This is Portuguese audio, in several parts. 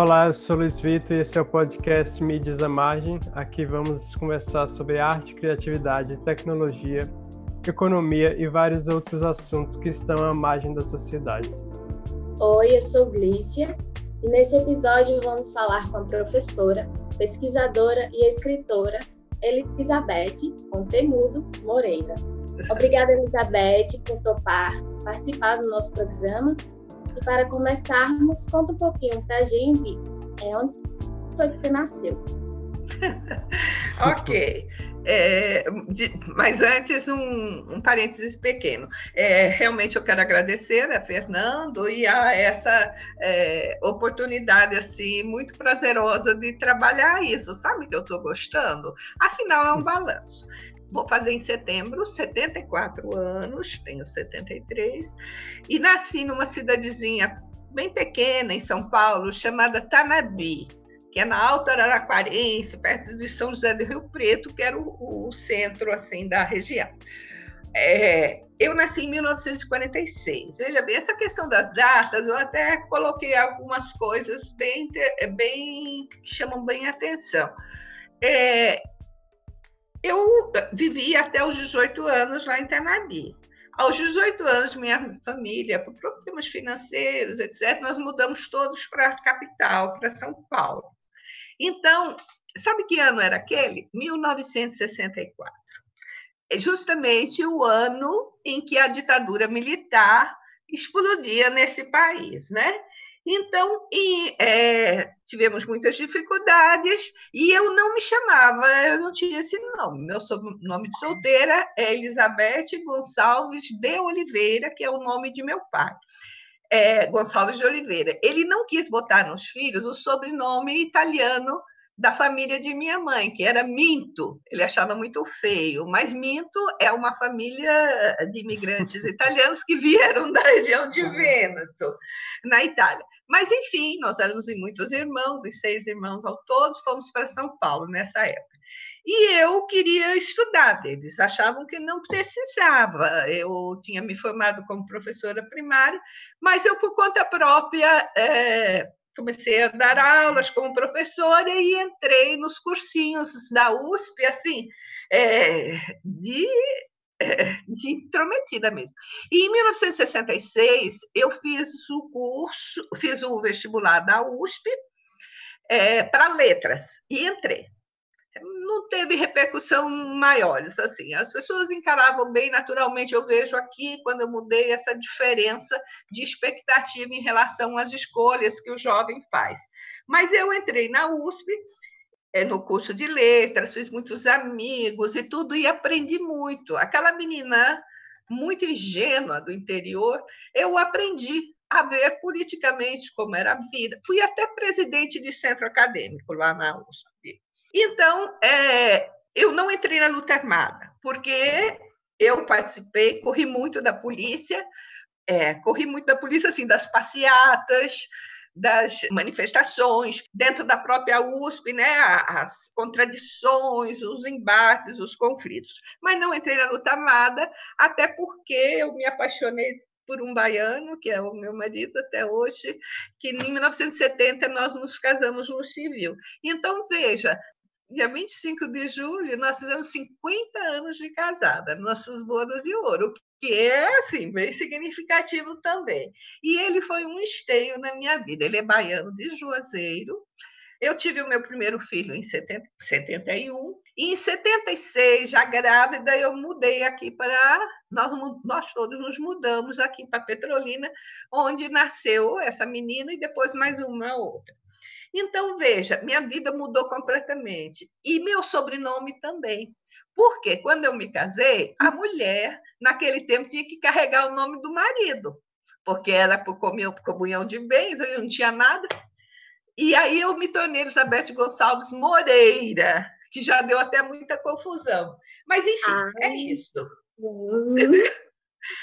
Olá, eu sou Luiz Vitor e esse é o podcast Mídias à Margem. Aqui vamos conversar sobre arte, criatividade, tecnologia, economia e vários outros assuntos que estão à margem da sociedade. Oi, eu sou Glícia e nesse episódio vamos falar com a professora, pesquisadora e escritora Elizabeth Contemudo Moreira. Obrigada, Elizabeth, por topar participar do nosso programa. E para começarmos, conta um pouquinho para a gente é, onde foi que você nasceu. ok. É, de, mas antes, um, um parênteses pequeno. É, realmente eu quero agradecer a Fernando e a essa é, oportunidade assim muito prazerosa de trabalhar isso. Sabe que eu estou gostando? Afinal, é um balanço. Vou fazer em setembro 74 anos, tenho 73, e nasci numa cidadezinha bem pequena em São Paulo, chamada Tanabi que é na Alta Araraquarense, perto de São José do Rio Preto, que era o, o centro assim da região. É, eu nasci em 1946. Veja bem, essa questão das datas, eu até coloquei algumas coisas bem, bem que chamam bem atenção. É, eu vivi até os 18 anos lá em Tanabi. Aos 18 anos, minha família, por problemas financeiros, etc., nós mudamos todos para a capital, para São Paulo. Então, sabe que ano era aquele? 1964. É justamente o ano em que a ditadura militar explodia nesse país, né? Então, e, é, tivemos muitas dificuldades e eu não me chamava, eu não tinha esse nome. Meu nome de solteira é Elizabeth Gonçalves de Oliveira, que é o nome de meu pai é, Gonçalves de Oliveira. Ele não quis botar nos filhos o sobrenome italiano da família de minha mãe, que era Minto. Ele achava muito feio, mas Minto é uma família de imigrantes italianos que vieram da região de Vêneto, na Itália. Mas, enfim, nós éramos muitos irmãos, e seis irmãos ao todo, fomos para São Paulo nessa época. E eu queria estudar, eles achavam que não precisava. Eu tinha me formado como professora primária, mas eu, por conta própria, é, comecei a dar aulas como professora e entrei nos cursinhos da USP, assim, é, de, é, de intrometida mesmo. E em 1966, eu fiz o curso, fiz o vestibular da USP é, para letras e entrei não teve repercussão maiores assim. As pessoas encaravam bem naturalmente. Eu vejo aqui quando eu mudei essa diferença de expectativa em relação às escolhas que o jovem faz. Mas eu entrei na USP é, no curso de letras, fiz muitos amigos e tudo e aprendi muito. Aquela menina muito ingênua do interior, eu aprendi a ver politicamente como era a vida. Fui até presidente de centro acadêmico lá na USP. Então, é, eu não entrei na luta armada, porque eu participei, corri muito da polícia, é, corri muito da polícia, assim, das passeatas, das manifestações, dentro da própria USP, né, as contradições, os embates, os conflitos. Mas não entrei na luta armada, até porque eu me apaixonei por um baiano, que é o meu marido até hoje, que em 1970 nós nos casamos no civil. Então, veja, dia 25 de julho, nós fizemos 50 anos de casada, nossas bodas de ouro, que é, assim, bem significativo também. E ele foi um esteio na minha vida. Ele é baiano de Juazeiro. Eu tive o meu primeiro filho em 70, 71. E em 76, já grávida, eu mudei aqui para. Nós, nós todos nos mudamos aqui para Petrolina, onde nasceu essa menina e depois mais uma outra. Então, veja, minha vida mudou completamente. E meu sobrenome também. Porque quando eu me casei, a mulher, naquele tempo, tinha que carregar o nome do marido, porque era por comunhão de bens, eu não tinha nada. E aí eu me tornei Elizabeth Gonçalves Moreira, que já deu até muita confusão. Mas, enfim, Ai. é isso. Hum.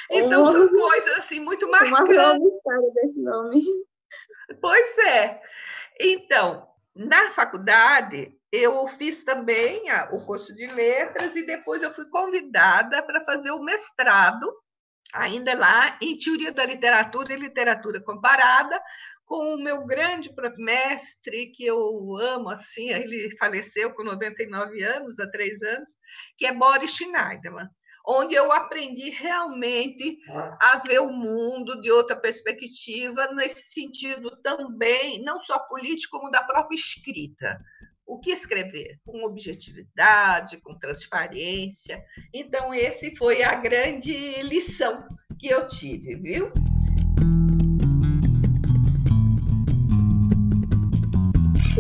Então, são coisas assim muito marcantes. Uma história desse nome. Pois é. Então, na faculdade, eu fiz também o curso de letras e depois eu fui convidada para fazer o mestrado, ainda lá em teoria da literatura e literatura comparada, com o meu grande mestre, que eu amo, assim, ele faleceu com 99 anos, há três anos, que é Boris Schneiderman, onde eu aprendi realmente a ver o mundo de outra perspectiva, nesse sentido também, não só político, como da própria escrita. O que escrever? Com objetividade, com transparência. Então, esse foi a grande lição que eu tive, viu?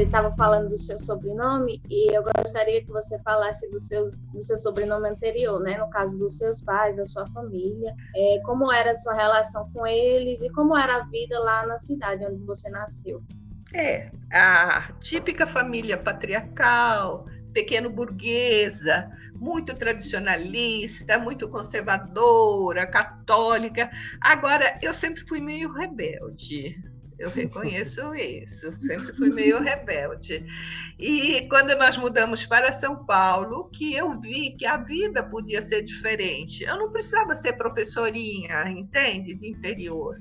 Estava falando do seu sobrenome e eu gostaria que você falasse do, seus, do seu sobrenome anterior, né? No caso dos seus pais, da sua família, é, como era a sua relação com eles e como era a vida lá na cidade onde você nasceu. É, a típica família patriarcal, pequeno burguesa, muito tradicionalista, muito conservadora, católica. Agora, eu sempre fui meio rebelde. Eu reconheço isso, sempre fui meio rebelde. E quando nós mudamos para São Paulo, que eu vi que a vida podia ser diferente. Eu não precisava ser professorinha, entende, de interior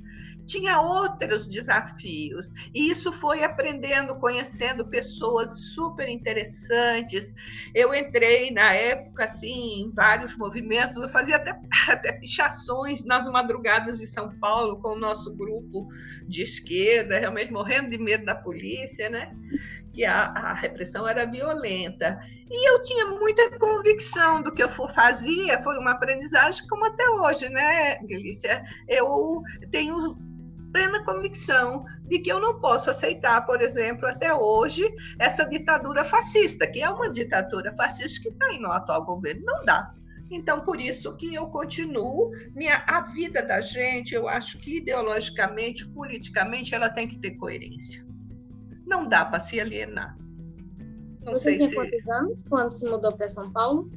tinha outros desafios. E isso foi aprendendo, conhecendo pessoas super interessantes. Eu entrei na época assim em vários movimentos, eu fazia até, até pichações nas madrugadas de São Paulo com o nosso grupo de esquerda, realmente morrendo de medo da polícia, né? Que a, a repressão era violenta. E eu tinha muita convicção do que eu fazia, foi uma aprendizagem como até hoje, né, Galícia? Eu tenho plena convicção de que eu não posso aceitar, por exemplo, até hoje, essa ditadura fascista, que é uma ditadura fascista que está aí no atual governo. Não dá. Então, por isso que eu continuo. Minha, a vida da gente, eu acho que ideologicamente, politicamente, ela tem que ter coerência. Não dá para se alienar. Não Você tinha se... quantos anos quando se mudou para São Paulo?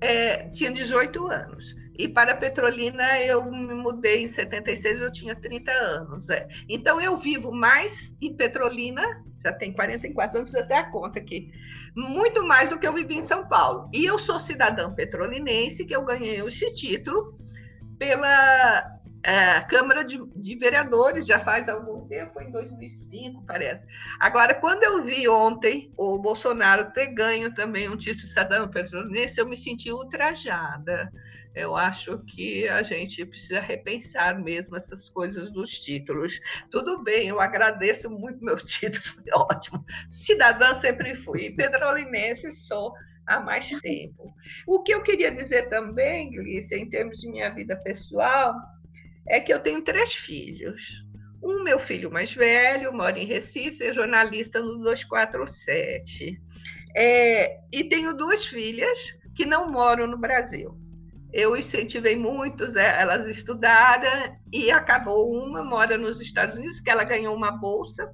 É, tinha 18 anos. E para Petrolina eu me mudei em 76, eu tinha 30 anos. É. Então eu vivo mais em Petrolina, já tem 44 anos, até a conta aqui, muito mais do que eu vivi em São Paulo. E eu sou cidadã petrolinense, que eu ganhei esse título pela é, Câmara de, de, Vereadores, já faz algum tempo, foi em 2005, parece. Agora, quando eu vi ontem o Bolsonaro ter ganho também um título de cidadão petrolinense, eu me senti ultrajada eu acho que a gente precisa repensar mesmo essas coisas dos títulos. Tudo bem, eu agradeço muito meu título, foi ótimo. Cidadã sempre fui, pedrolinense sou há mais tempo. O que eu queria dizer também, Glícia, em termos de minha vida pessoal, é que eu tenho três filhos. Um, meu filho mais velho, mora em Recife, é jornalista no 247. É, e tenho duas filhas que não moram no Brasil eu incentivei muitos, é, elas estudaram e acabou uma, mora nos Estados Unidos, que ela ganhou uma bolsa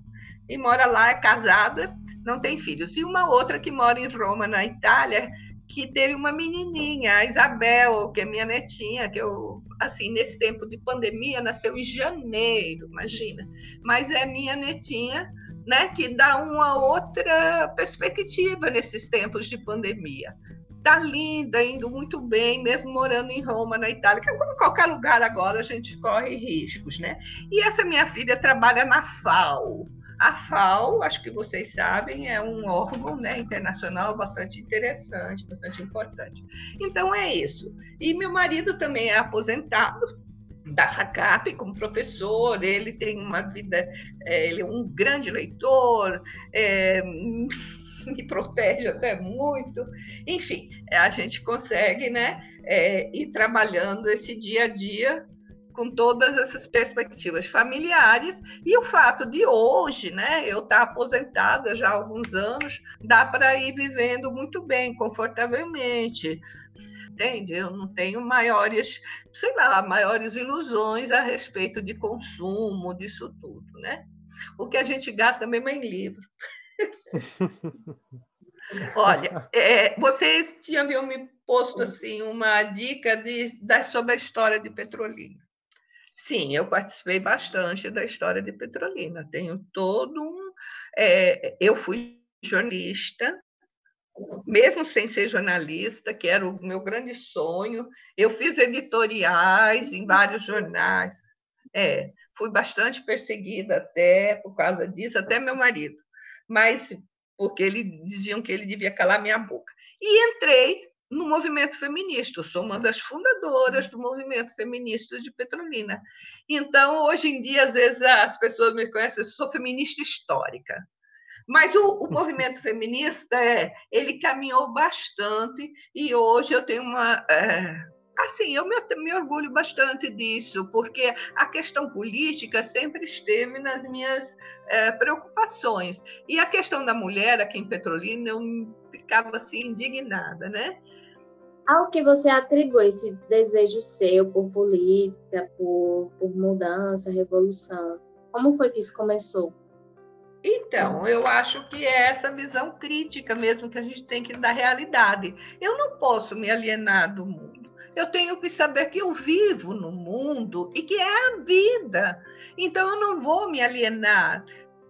e mora lá, é casada, não tem filhos. E uma outra que mora em Roma, na Itália, que teve uma menininha, a Isabel, que é minha netinha, que eu, assim, nesse tempo de pandemia, nasceu em janeiro, imagina. Mas é minha netinha, né, que dá uma outra perspectiva nesses tempos de pandemia está linda, indo muito bem, mesmo morando em Roma, na Itália, que em qualquer lugar agora a gente corre riscos, né? E essa minha filha trabalha na FAO. A FAO, acho que vocês sabem, é um órgão né, internacional bastante interessante, bastante importante. Então é isso. E meu marido também é aposentado, da FACAP como professor, ele tem uma vida, é, ele é um grande leitor, é, me protege até muito. Enfim, é, a gente consegue né, é, ir trabalhando esse dia a dia com todas essas perspectivas familiares e o fato de hoje, né, eu estar tá aposentada já há alguns anos, dá para ir vivendo muito bem, confortavelmente. Entende? Eu não tenho maiores, sei lá, maiores ilusões a respeito de consumo, disso tudo, né? O que a gente gasta mesmo é em livro. Olha, é, vocês tinham me posto assim uma dica de, sobre a história de Petrolina. Sim, eu participei bastante da história de Petrolina. Tenho todo um. É, eu fui jornalista, mesmo sem ser jornalista, que era o meu grande sonho. Eu fiz editoriais em vários jornais. É, fui bastante perseguida até por causa disso, até meu marido, mas porque eles diziam que ele devia calar minha boca. E entrei no movimento feminista. Sou uma das fundadoras do movimento feminista de Petrolina. Então, hoje em dia, às vezes as pessoas me conhecem, eu sou feminista histórica. Mas o, o movimento feminista, é, ele caminhou bastante e hoje eu tenho uma... É, assim, eu me, me, orgulho bastante disso, porque a questão política sempre esteve nas minhas é, preocupações. E a questão da mulher aqui em Petrolina, eu ficava assim indignada, né? Ao que você atribui esse desejo seu por política, por, por mudança, revolução? Como foi que isso começou? Então, eu acho que é essa visão crítica mesmo que a gente tem que dar realidade. Eu não posso me alienar do mundo. Eu tenho que saber que eu vivo no mundo e que é a vida. Então, eu não vou me alienar.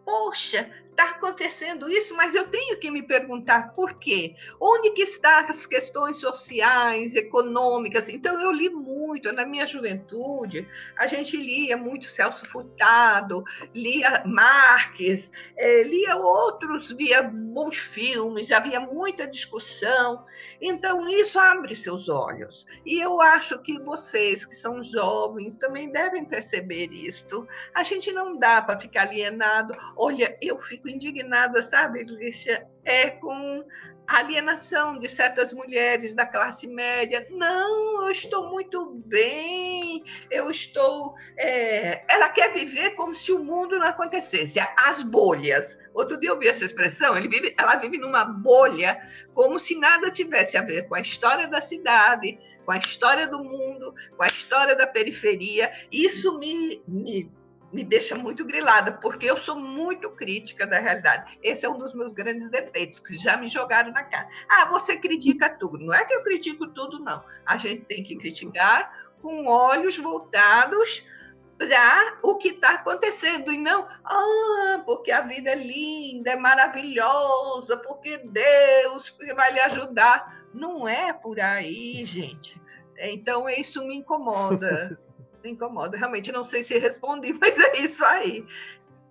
Poxa, está acontecendo isso, mas eu tenho que me perguntar por quê? Onde que estão as questões sociais, econômicas? Então, eu li muito, na minha juventude, a gente lia muito Celso Furtado, lia Marques, é, lia outros, via bons filmes, havia muita discussão. Então, isso abre seus olhos. E eu acho que vocês, que são jovens, também devem perceber isto. A gente não dá para ficar alienado. Olha, eu fico indignada, sabe, Lícia, é com alienação de certas mulheres da classe média. Não, eu estou muito bem, eu estou. É... Ela quer viver como se o mundo não acontecesse. As bolhas. Outro dia eu vi essa expressão, vive, ela vive numa bolha, como se nada tivesse a ver com a história da cidade, com a história do mundo, com a história da periferia. Isso me, me me deixa muito grilada, porque eu sou muito crítica da realidade. Esse é um dos meus grandes defeitos, que já me jogaram na cara. Ah, você critica tudo. Não é que eu critico tudo, não. A gente tem que criticar com olhos voltados para o que está acontecendo e não, ah, porque a vida é linda, é maravilhosa, porque Deus vai lhe ajudar. Não é por aí, gente. Então, isso me incomoda. me incomoda. Realmente não sei se respondi, mas é isso aí.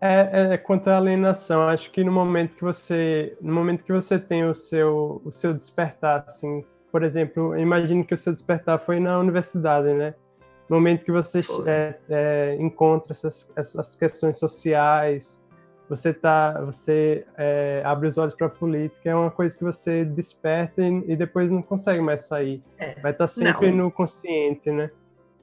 É, é, quanto à alienação, acho que no momento que você, no momento que você tem o seu, o seu despertar, assim, por exemplo, imagine que o seu despertar foi na universidade, né? No momento que você é, é, encontra essas, essas questões sociais, você tá, você é, abre os olhos para a política, é uma coisa que você desperta e, e depois não consegue mais sair. É. Vai estar tá sempre não. no consciente, né?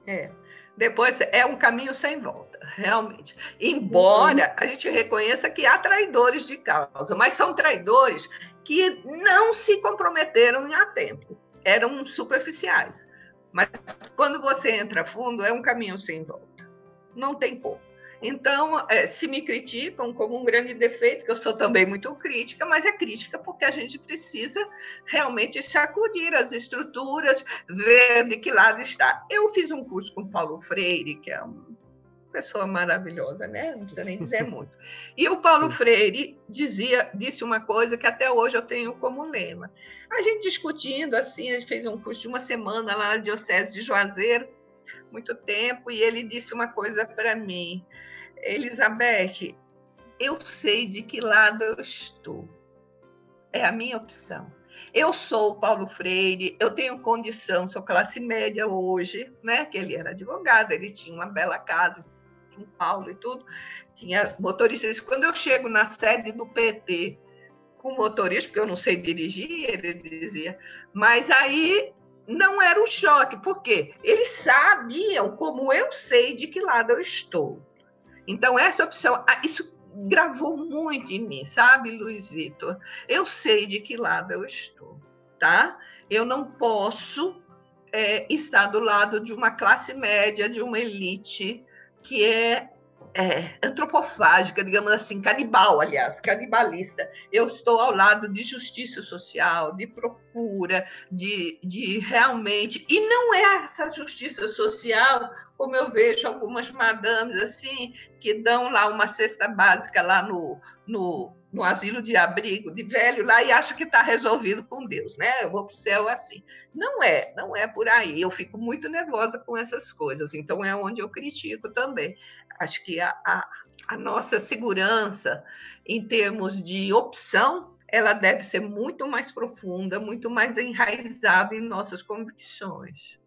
É depois é um caminho sem volta, realmente. Embora a gente reconheça que há traidores de causa, mas são traidores que não se comprometeram em a tempo, eram superficiais. Mas quando você entra fundo, é um caminho sem volta. Não tem como. Então, é, se me criticam como um grande defeito, que eu sou também muito crítica, mas é crítica porque a gente precisa realmente sacudir as estruturas, ver de que lado está. Eu fiz um curso com Paulo Freire, que é uma pessoa maravilhosa, né? Não precisa nem dizer muito. E o Paulo Freire dizia, disse uma coisa que até hoje eu tenho como lema. A gente discutindo assim, a gente fez um curso de uma semana lá na Diocese de Juazeiro, muito tempo, e ele disse uma coisa para mim. Elizabeth, eu sei de que lado eu estou. É a minha opção. Eu sou Paulo Freire, eu tenho condição, sou classe média hoje, né? Que ele era advogado, ele tinha uma bela casa em São Paulo e tudo, tinha motoristas. Quando eu chego na sede do PT com motorista, porque eu não sei dirigir, ele dizia, mas aí não era o choque, porque eles sabiam como eu sei de que lado eu estou. Então, essa opção, ah, isso gravou muito em mim, sabe, Luiz Vitor? Eu sei de que lado eu estou, tá? Eu não posso é, estar do lado de uma classe média, de uma elite que é é, antropofágica, digamos assim, canibal, aliás, canibalista. Eu estou ao lado de justiça social, de procura, de, de realmente. E não é essa justiça social, como eu vejo algumas madames assim, que dão lá uma cesta básica lá no, no no asilo de abrigo de velho lá e acha que está resolvido com Deus, né? Eu vou para o céu assim. Não é, não é por aí. Eu fico muito nervosa com essas coisas, então é onde eu critico também. Acho que a, a, a nossa segurança em termos de opção ela deve ser muito mais profunda, muito mais enraizada em nossas convicções.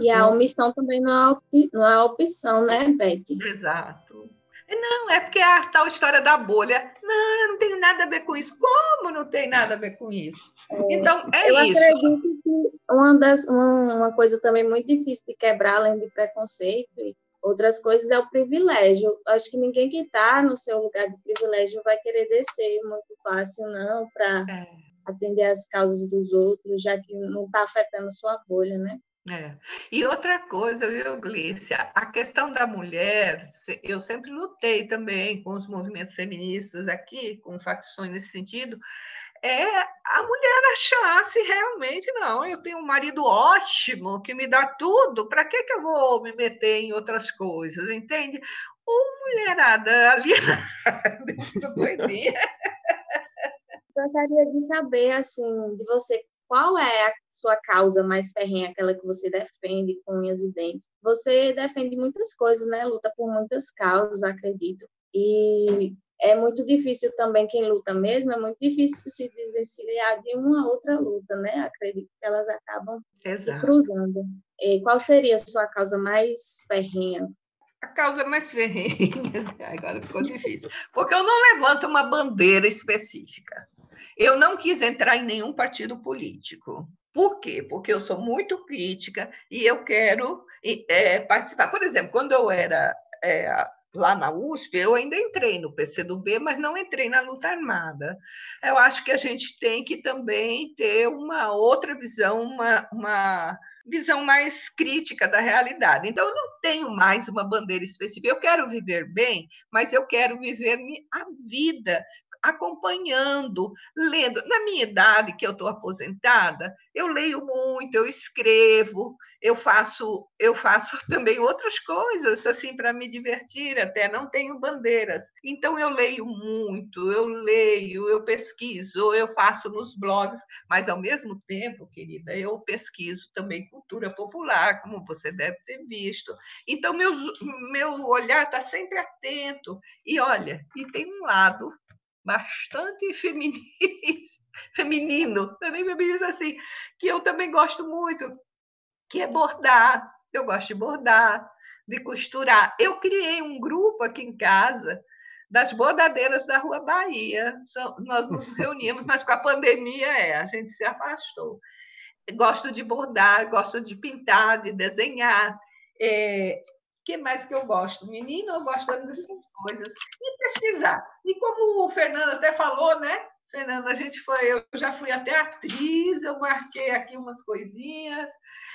E a omissão também não é, não é opção, né, Beth? Exato. Não, é porque é a tal história da bolha. Não, eu não tenho nada a ver com isso. Como não tem nada a ver com isso? É, então, é eu isso. Eu acredito que uma, das, uma, uma coisa também muito difícil de quebrar, além de preconceito e outras coisas, é o privilégio. Acho que ninguém que está no seu lugar de privilégio vai querer descer muito fácil, não, para é. atender as causas dos outros, já que não está afetando sua bolha, né? É. E outra coisa, viu, Glícia? A questão da mulher, eu sempre lutei também com os movimentos feministas aqui, com facções nesse sentido, é a mulher achar se realmente, não, eu tenho um marido ótimo que me dá tudo, para que, que eu vou me meter em outras coisas, entende? Ou mulherada ali, doidinha. Gostaria de saber, assim, de você qual é a sua causa mais ferrenha, aquela que você defende com unhas e dentes? Você defende muitas coisas, né? Luta por muitas causas, acredito. E é muito difícil também quem luta mesmo, é muito difícil se desvencilhar de uma outra luta, né? Acredito que elas acabam Exato. se cruzando. E qual seria a sua causa mais ferrenha? A causa mais ferrenha, agora ficou difícil, porque eu não levanto uma bandeira específica. Eu não quis entrar em nenhum partido político. Por quê? Porque eu sou muito crítica e eu quero é, participar. Por exemplo, quando eu era é, lá na USP, eu ainda entrei no PCdoB, mas não entrei na luta armada. Eu acho que a gente tem que também ter uma outra visão, uma, uma visão mais crítica da realidade. Então, eu não tenho mais uma bandeira específica. Eu quero viver bem, mas eu quero viver a vida acompanhando, lendo. Na minha idade, que eu estou aposentada, eu leio muito, eu escrevo, eu faço, eu faço também outras coisas assim para me divertir, até não tenho bandeiras. Então eu leio muito, eu leio, eu pesquiso, eu faço nos blogs, mas ao mesmo tempo, querida, eu pesquiso também cultura popular, como você deve ter visto. Então meu meu olhar está sempre atento. E olha, e tem um lado bastante feminino, também feminino assim, que eu também gosto muito, que é bordar. Eu gosto de bordar, de costurar. Eu criei um grupo aqui em casa das bordadeiras da Rua Bahia. Nós nos reuníamos, mas com a pandemia é, a gente se afastou. Gosto de bordar, gosto de pintar, de desenhar. É, que mais que eu gosto? Menino, eu gosto dessas coisas. E pesquisar. E como o Fernando até falou, né? Fernando, a gente foi, eu já fui até atriz, eu marquei aqui umas coisinhas,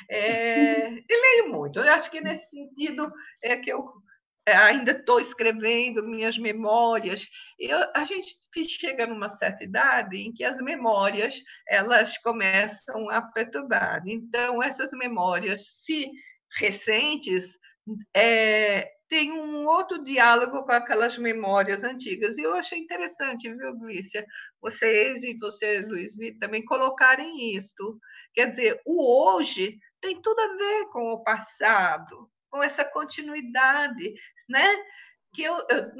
é, e leio muito. Eu acho que nesse sentido é que eu é, ainda estou escrevendo minhas memórias. Eu, a gente chega numa certa idade em que as memórias elas começam a perturbar. Então, essas memórias, se recentes, é, tem um outro diálogo com aquelas memórias antigas. E eu achei interessante, viu, Glícia? Vocês e você, Luiz também colocarem isso. Quer dizer, o hoje tem tudo a ver com o passado, com essa continuidade, né? que eu, eu,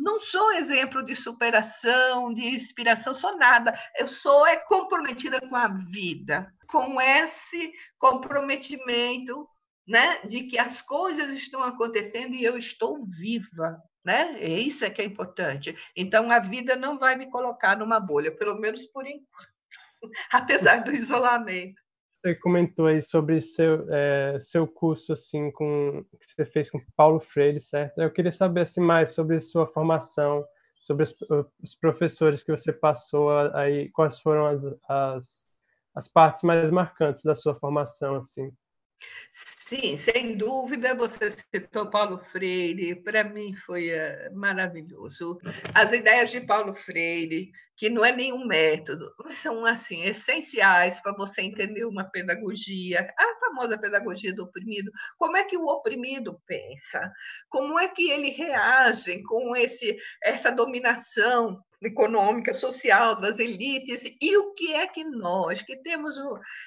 não sou exemplo de superação, de inspiração, sou nada. Eu sou é comprometida com a vida, com esse comprometimento né, de que as coisas estão acontecendo e eu estou viva, né? E isso é que é importante. Então a vida não vai me colocar numa bolha, pelo menos por enquanto, apesar do isolamento. Você comentou aí sobre seu é, seu curso assim com que você fez com Paulo Freire, certo? Eu queria saber assim mais sobre sua formação, sobre os, os professores que você passou aí, quais foram as, as as partes mais marcantes da sua formação assim. Sim, sem dúvida, você citou Paulo Freire, para mim foi uh, maravilhoso. As ideias de Paulo Freire, que não é nenhum método, são assim essenciais para você entender uma pedagogia, a famosa pedagogia do oprimido. Como é que o oprimido pensa? Como é que ele reage com esse essa dominação econômica, social das elites, e o que é que nós, que temos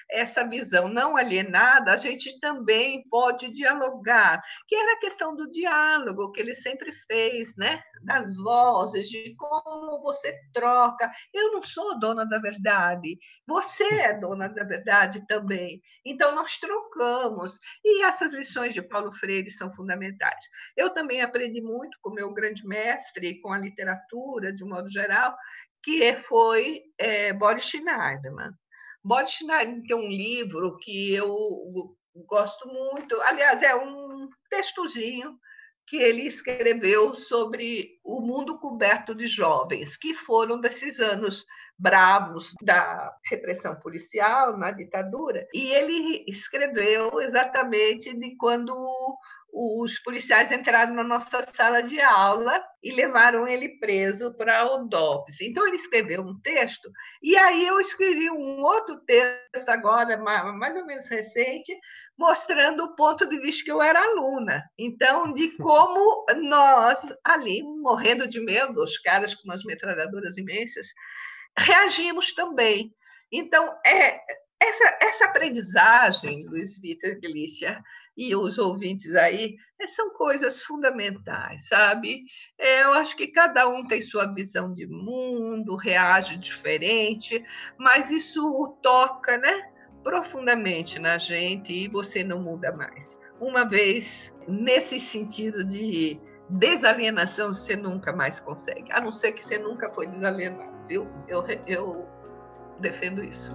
essa visão não alienada, a gente também pode dialogar, que era a questão do diálogo que ele sempre fez, né? das vozes, de como você troca. Eu não sou dona da verdade, você é dona da verdade também. Então, nós trocamos, e essas lições de Paulo Freire são fundamentais. Eu também aprendi muito com meu grande mestre, com a literatura, de um modo geral, geral, que foi é, Boris Schneiderman. Boris Schneiderman tem um livro que eu gosto muito, aliás, é um textozinho que ele escreveu sobre o mundo coberto de jovens, que foram desses anos bravos da repressão policial na ditadura, e ele escreveu exatamente de quando os policiais entraram na nossa sala de aula e levaram ele preso para o DOPS. Então, ele escreveu um texto, e aí eu escrevi um outro texto agora, mais ou menos recente, mostrando o ponto de vista que eu era aluna. Então, de como nós, ali, morrendo de medo, os caras com umas metralhadoras imensas, reagimos também. Então, é, essa, essa aprendizagem, Luiz Vitor Glícia, e os ouvintes aí, é, são coisas fundamentais, sabe? É, eu acho que cada um tem sua visão de mundo, reage diferente, mas isso toca, né? Profundamente na gente e você não muda mais. Uma vez, nesse sentido de desalienação, você nunca mais consegue, a não ser que você nunca foi desalienado, viu? Eu, eu defendo isso.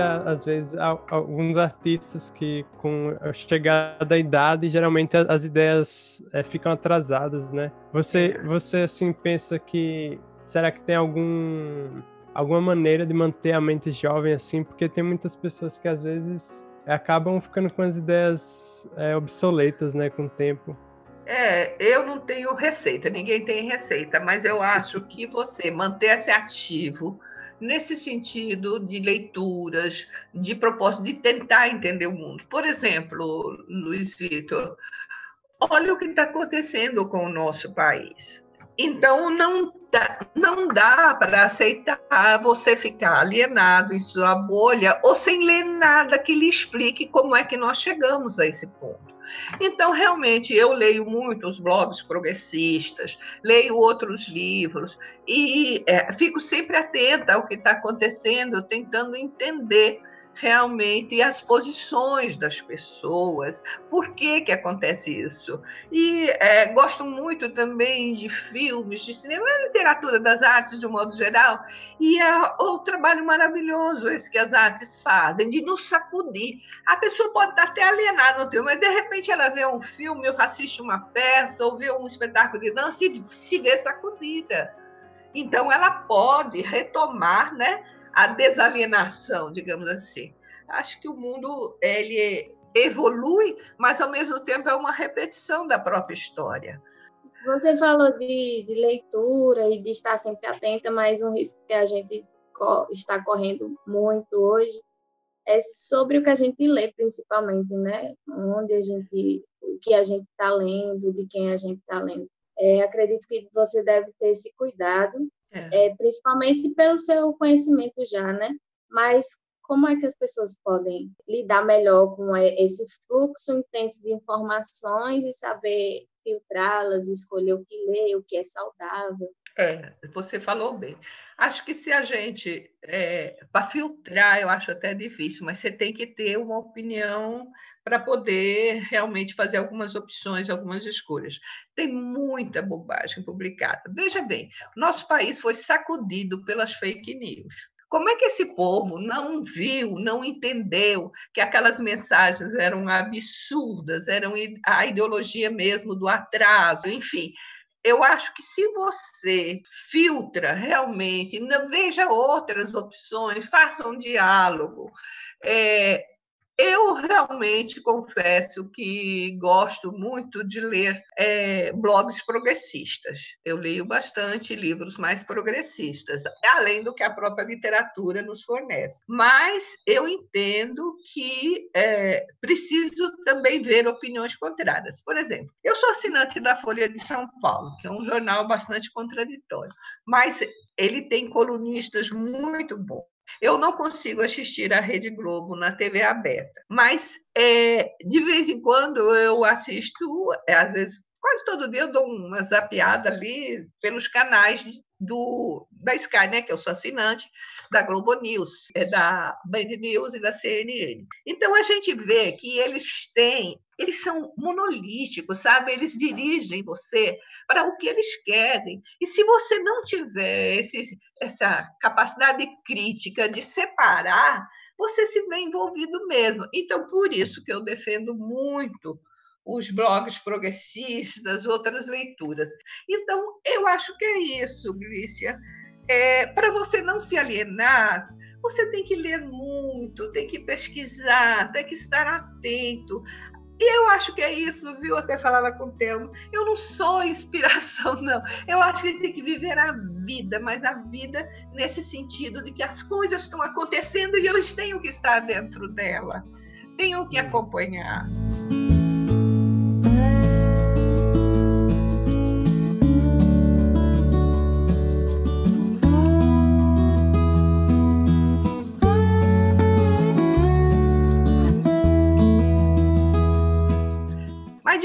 Às vezes, alguns artistas que, com a chegada da idade, geralmente as ideias é, ficam atrasadas, né? Você, você, assim, pensa que... Será que tem algum, alguma maneira de manter a mente jovem, assim? Porque tem muitas pessoas que, às vezes, acabam ficando com as ideias é, obsoletas, né, com o tempo. É, eu não tenho receita, ninguém tem receita, mas eu acho que você manter-se ativo, nesse sentido de leituras, de propósito de tentar entender o mundo. Por exemplo, Luiz Vitor, olha o que está acontecendo com o nosso país. Então, não dá, não dá para aceitar você ficar alienado em sua bolha ou sem ler nada que lhe explique como é que nós chegamos a esse ponto. Então, realmente, eu leio muito os blogs progressistas, leio outros livros e é, fico sempre atenta ao que está acontecendo, tentando entender realmente as posições das pessoas, por que, que acontece isso. E é, gosto muito também de filmes, de cinema, literatura das artes de um modo geral, e é o trabalho maravilhoso esse que as artes fazem, de nos sacudir. A pessoa pode estar até alienada no filme, mas de repente ela vê um filme, ou assiste uma peça, ou vê um espetáculo de dança e se vê sacudida. Então ela pode retomar, né? A desalienação, digamos assim. Acho que o mundo ele evolui, mas ao mesmo tempo é uma repetição da própria história. Você falou de, de leitura e de estar sempre atenta, mas um risco que a gente está correndo muito hoje é sobre o que a gente lê, principalmente, né? Onde a gente, o que a gente está lendo, de quem a gente está lendo. É, acredito que você deve ter esse cuidado é. é. principalmente pelo seu conhecimento já, né? Mas como é que as pessoas podem lidar melhor com esse fluxo intenso de informações e saber filtrá-las, escolher o que ler, o que é saudável? É, você falou bem. Acho que se a gente, é, para filtrar, eu acho até difícil, mas você tem que ter uma opinião para poder realmente fazer algumas opções, algumas escolhas. Tem muita bobagem publicada. Veja bem, nosso país foi sacudido pelas fake news. Como é que esse povo não viu, não entendeu que aquelas mensagens eram absurdas, eram a ideologia mesmo do atraso, enfim, eu acho que se você filtra realmente, veja outras opções, faça um diálogo, é, Eu realmente confesso que gosto muito de ler é, blogs progressistas. Eu leio bastante livros mais progressistas, além do que a própria literatura nos fornece. Mas eu entendo que é, preciso também ver opiniões contrárias. Por exemplo, eu sou assinante da Folha de São Paulo, que é um jornal bastante contraditório, mas ele tem colunistas muito bons. Eu não consigo assistir a Rede Globo na TV aberta, mas é, de vez em quando eu assisto, é, às vezes, quase todo dia eu dou uma zapiada ali pelos canais do, da Sky, né, que eu sou assinante, da Globo News, é da Band News e da CNN. Então a gente vê que eles têm, eles são monolíticos, sabe? Eles dirigem você para o que eles querem. E se você não tiver esse, essa capacidade crítica de separar, você se vê envolvido mesmo. Então, por isso que eu defendo muito os blogs progressistas, outras leituras. Então, eu acho que é isso, Glícia é, para você não se alienar, você tem que ler muito, tem que pesquisar, tem que estar atento. E eu acho que é isso, viu? Até falava com o Telmo. Eu não sou inspiração, não. Eu acho que a gente tem que viver a vida, mas a vida nesse sentido de que as coisas estão acontecendo e eu tenho que estar dentro dela. Tenho que hum. acompanhar.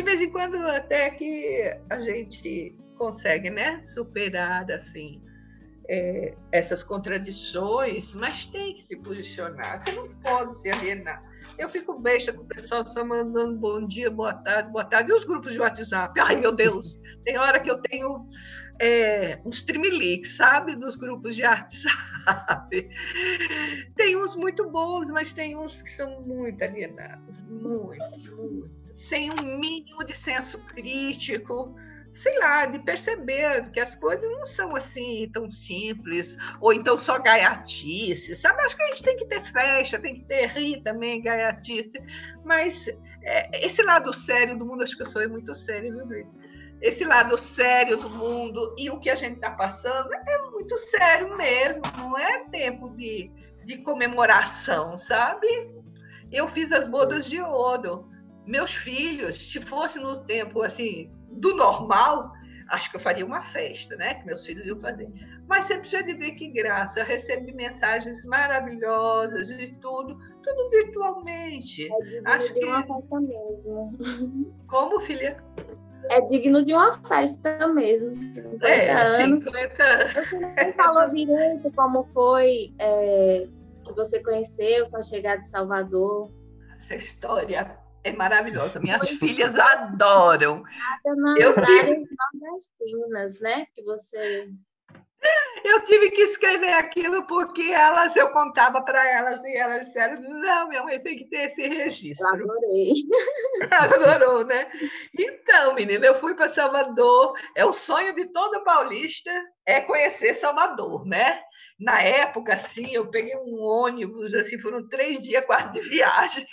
Vez em quando até que a gente consegue, né, superar assim é, essas contradições, mas tem que se posicionar. Você não pode se alienar. Eu fico besta com o pessoal só mandando bom dia, boa tarde, boa tarde. E os grupos de WhatsApp? Ai, meu Deus! Tem hora que eu tenho é, uns trimeliques, sabe? Dos grupos de WhatsApp. Tem uns muito bons, mas tem uns que são muito alienados. Muito, muito sem um mínimo de senso crítico, sei lá, de perceber que as coisas não são assim tão simples, ou então só gaiatice, sabe? Acho que a gente tem que ter festa, tem que ter rir também, gaiatice, mas é, esse lado sério do mundo, acho que eu sou muito sério, viu, Luiz? Esse lado sério do mundo e o que a gente está passando é muito sério mesmo, não é tempo de, de comemoração, sabe? Eu fiz as bodas de ouro meus filhos, se fosse no tempo assim do normal, acho que eu faria uma festa, né? Que meus filhos iam fazer. Mas você precisa de ver que graça. Eu recebi mensagens maravilhosas e tudo, tudo virtualmente. É acho de que uma festa mesmo. Como, filha? É digno de uma festa mesmo. 50 é, anos. 50... Você não falou direito como foi é, que você conheceu sua chegada de Salvador. Essa história é maravilhosa. Minhas pois filhas é. adoram. Eu nordestinas, né? Que você eu tive que escrever aquilo porque elas, eu contava para elas e elas disseram: não, minha mãe tem que ter esse registro. Eu adorei. Adorou, né? Então, menina, eu fui para Salvador. É o sonho de todo paulista é conhecer Salvador, né? Na época, assim, eu peguei um ônibus, assim, foram três dias quase de viagem.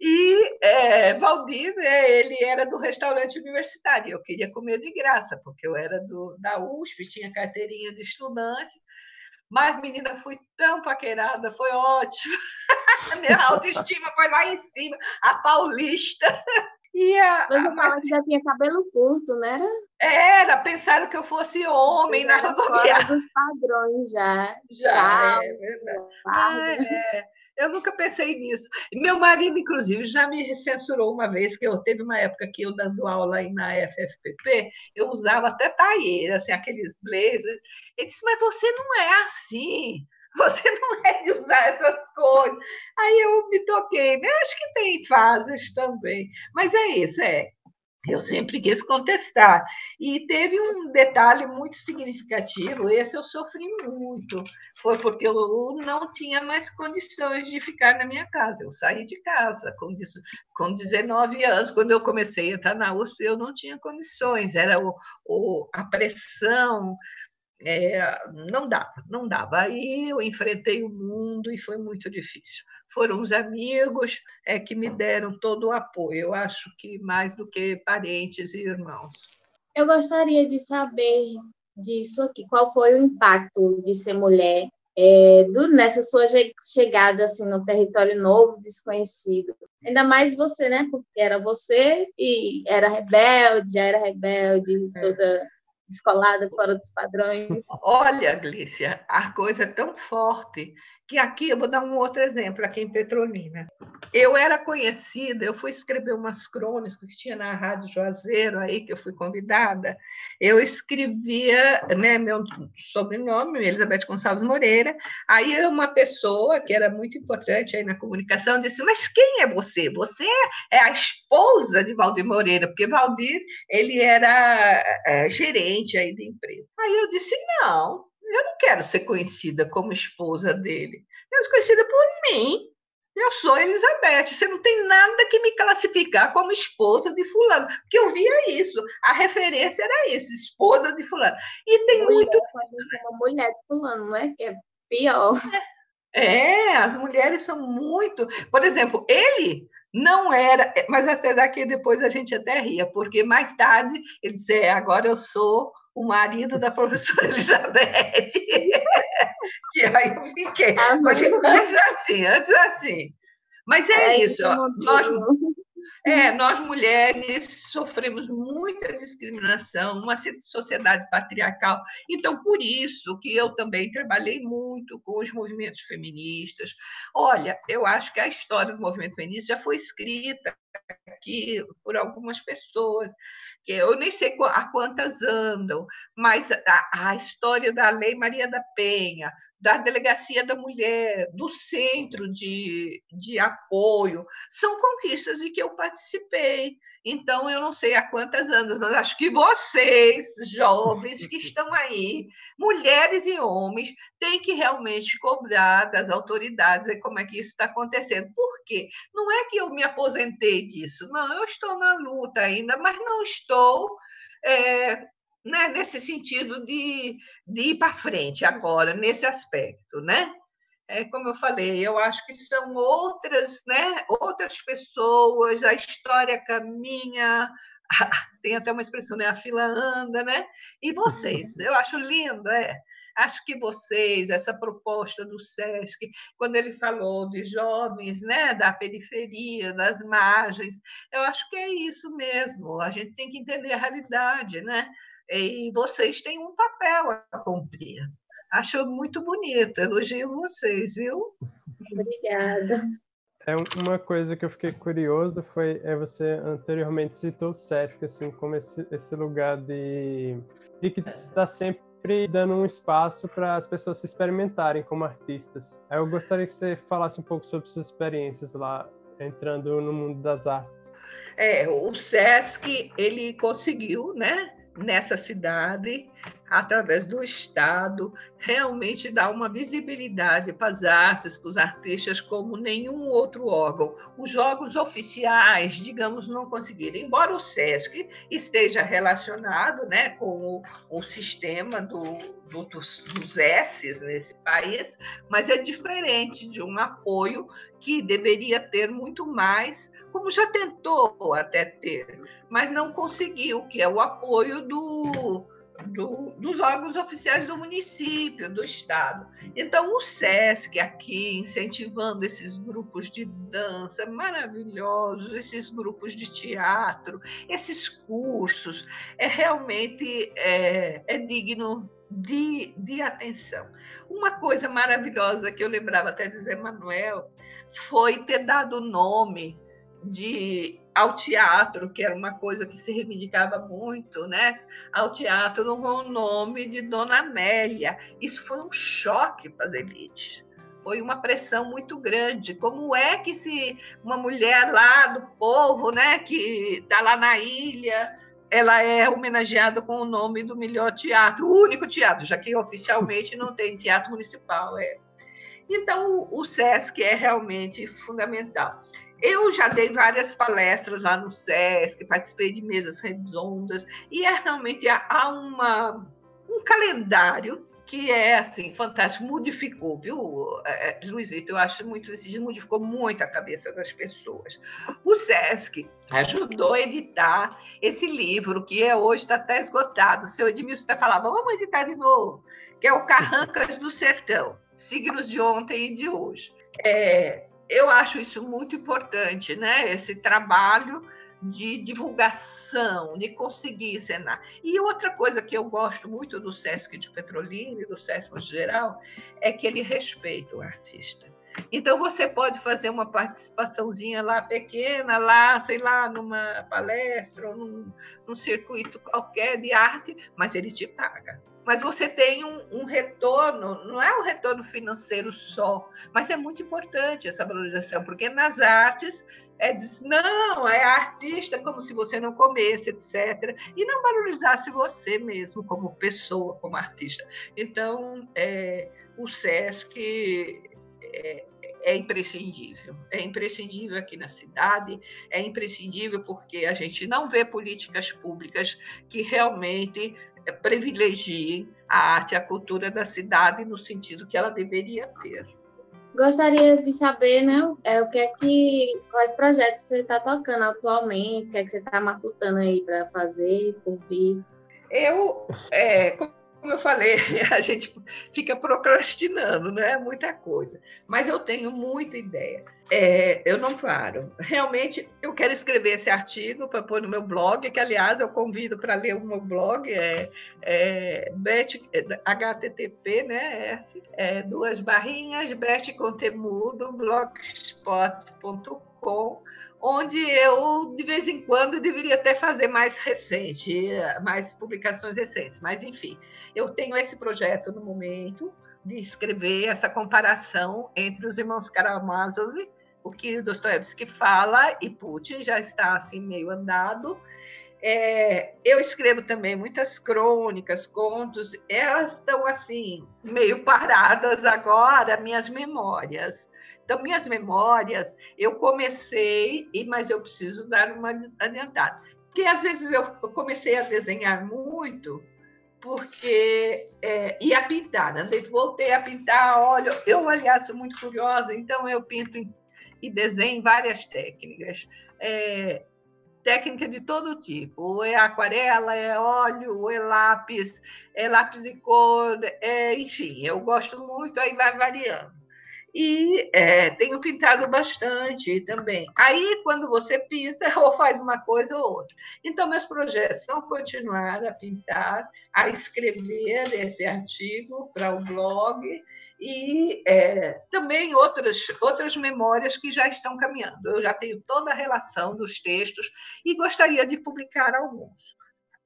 E é, Valdir, né, ele era do restaurante universitário. Eu queria comer de graça, porque eu era do, da USP, tinha carteirinha de estudante. Mas, menina, fui tão paquerada, foi ótimo. Minha autoestima foi lá em cima, a paulista. E a, Mas eu fala que já tinha cabelo curto, não era? Era, pensaram que eu fosse homem na rodoviária. dos padrões já. Já, é verdade. Ah, é. Eu nunca pensei nisso. Meu marido, inclusive, já me censurou uma vez, que eu teve uma época que eu dando aula aí na FFPP, eu usava até taieira, assim, aqueles blazers. Ele disse, mas você não é assim. Você não é de usar essas coisas. Aí eu me toquei, né? Acho que tem fases também. Mas é isso, é. Eu sempre quis contestar. E teve um detalhe muito significativo, esse eu sofri muito. Foi porque eu não tinha mais condições de ficar na minha casa. Eu saí de casa com, com 19 anos. Quando eu comecei a estar na USP, eu não tinha condições. Era o, o, a pressão é, não dava, não dava. Aí eu enfrentei o mundo e foi muito difícil. Foram os amigos é, que me deram todo o apoio, eu acho que mais do que parentes e irmãos. Eu gostaria de saber disso aqui, qual foi o impacto de ser mulher é, do, nessa sua chegada assim no território novo, desconhecido. Ainda mais você, né? Porque era você e era rebelde, já era rebelde, é. toda descolada fora dos padrões. Olha, Glícia, a coisa é tão forte que aqui eu vou dar um outro exemplo, aqui em Petrolina. Eu era conhecida, eu fui escrever umas crônicas que tinha na Rádio Juazeiro, aí que eu fui convidada. Eu escrevia né, meu sobrenome, Elizabeth Gonçalves Moreira. Aí uma pessoa que era muito importante aí na comunicação disse: Mas quem é você? Você é a esposa de Valdir Moreira, porque Valdir ele era é, gerente aí da empresa. Aí eu disse: Não, eu não quero ser conhecida como esposa dele. Eu ser conhecida por mim. Eu sou Elizabeth. Você não tem nada que me classificar como esposa de fulano. Porque eu via isso. A referência era isso, esposa de fulano. E tem mulher, muito... Uma mulher de fulano, não é? Que é pior. É, as mulheres são muito... Por exemplo, ele não era... Mas até daqui depois a gente até ria. Porque mais tarde ele disse, é, agora eu sou o marido da professora Elizabeth. que aí eu fiquei. Ah, mas antes assim, antes assim. Mas é, é isso. Nós, é, nós mulheres sofremos muita discriminação, uma sociedade patriarcal. Então, por isso que eu também trabalhei muito com os movimentos feministas. Olha, eu acho que a história do movimento feminista já foi escrita aqui por algumas pessoas eu nem sei a quantas andam, mas a, a história da Lei Maria da Penha, da Delegacia da Mulher, do Centro de, de Apoio, são conquistas de que eu participei. Então, eu não sei há quantas anos, mas acho que vocês, jovens que estão aí, mulheres e homens, têm que realmente cobrar das autoridades como é que isso está acontecendo. Por quê? Não é que eu me aposentei disso, não, eu estou na luta ainda, mas não estou é, né, nesse sentido de, de ir para frente agora, nesse aspecto, né? É, como eu falei, eu acho que são outras, né, outras pessoas, a história caminha, tem até uma expressão, né, a fila anda, né? E vocês, eu acho lindo, é. Acho que vocês, essa proposta do SESC, quando ele falou de jovens né, da periferia, das margens, eu acho que é isso mesmo. A gente tem que entender a realidade, né? E vocês têm um papel a cumprir. Acho muito bonito, elogio vocês, viu? Obrigada. É uma coisa que eu fiquei curioso foi é você anteriormente citou o Sesc assim como esse, esse lugar de, de que está sempre dando um espaço para as pessoas se experimentarem como artistas. Eu gostaria que você falasse um pouco sobre suas experiências lá entrando no mundo das artes. É, o Sesc ele conseguiu, né? Nessa cidade, através do Estado, realmente dar uma visibilidade para as artes, para os artistas, como nenhum outro órgão. Os órgãos oficiais, digamos, não conseguiram. Embora o SESC esteja relacionado né, com o, o sistema do, do, dos, dos S's nesse país, mas é diferente de um apoio que deveria ter muito mais, como já tentou até ter mas não conseguiu, que é o apoio do, do, dos órgãos oficiais do município, do estado. Então, o SESC aqui incentivando esses grupos de dança maravilhosos, esses grupos de teatro, esses cursos, é realmente é, é digno de, de atenção. Uma coisa maravilhosa que eu lembrava até de Zé Manuel foi ter dado o nome de ao teatro, que era uma coisa que se reivindicava muito, né? Ao teatro no nome de Dona Amélia. Isso foi um choque para as elites. Foi uma pressão muito grande. Como é que se uma mulher lá do povo, né, que está lá na ilha, ela é homenageada com o nome do melhor teatro, o único teatro, já que oficialmente não tem teatro municipal. É. Então, o SESC é realmente fundamental. Eu já dei várias palestras lá no SESC, participei de mesas redondas, e é realmente há uma, um calendário que é assim fantástico, modificou, viu, é, é Luiz Vitor? Eu acho muito isso, modificou muito a cabeça das pessoas. O SESC ajudou a editar esse livro, que é, hoje está até esgotado. O seu Edmilson está falando, vamos editar de novo, que é o Carrancas do Sertão, signos de ontem e de hoje. É, eu acho isso muito importante, né? Esse trabalho de divulgação, de conseguir encenar. E outra coisa que eu gosto muito do Sesc de Petrolina e do Sesc no geral é que ele respeita o artista. Então você pode fazer uma participaçãozinha lá pequena, lá, sei lá, numa palestra ou num, num circuito qualquer de arte, mas ele te paga mas você tem um, um, retorno, não é um retorno financeiro só, mas é muito importante essa valorização, porque nas artes é dizer, não, é artista como se você não comesse, etc. E não valorizasse você mesmo como pessoa, como artista. Então, é, o SESC é, é imprescindível. É imprescindível aqui na cidade, é imprescindível porque a gente não vê políticas públicas que realmente privilegiem a arte e a cultura da cidade no sentido que ela deveria ter. Gostaria de saber, né, é, o que é que, quais projetos você está tocando atualmente, o que é que você está matutando aí para fazer, por vir? Eu, é, como eu falei, a gente fica procrastinando, não é muita coisa. Mas eu tenho muita ideia. É, eu não paro. Realmente, eu quero escrever esse artigo para pôr no meu blog, que, aliás, eu convido para ler o meu blog, é, é, bet, http, né? É, duas barrinhas, best conteúdo, blogspot.com onde eu, de vez em quando, deveria até fazer mais recente, mais publicações recentes. Mas, enfim, eu tenho esse projeto no momento de escrever essa comparação entre os irmãos Karamazov, o que Dostoevsky fala, e Putin já está assim meio andado. É, eu escrevo também muitas crônicas, contos, elas estão assim meio paradas agora, minhas memórias. Então, minhas memórias, eu comecei, mas eu preciso dar uma adiantada. Porque às vezes eu comecei a desenhar muito, porque é, ia pintar, né? voltei a pintar, olha, eu, aliás, sou muito curiosa, então eu pinto e desenho várias técnicas. É, técnica de todo tipo, ou é aquarela, é óleo, ou é lápis, é lápis de cor, é, enfim, eu gosto muito, aí vai variando e é, tenho pintado bastante também. Aí, quando você pinta, ou faz uma coisa ou outra. Então, meus projetos são continuar a pintar, a escrever esse artigo para o blog e é, também outras, outras memórias que já estão caminhando. Eu já tenho toda a relação dos textos e gostaria de publicar alguns.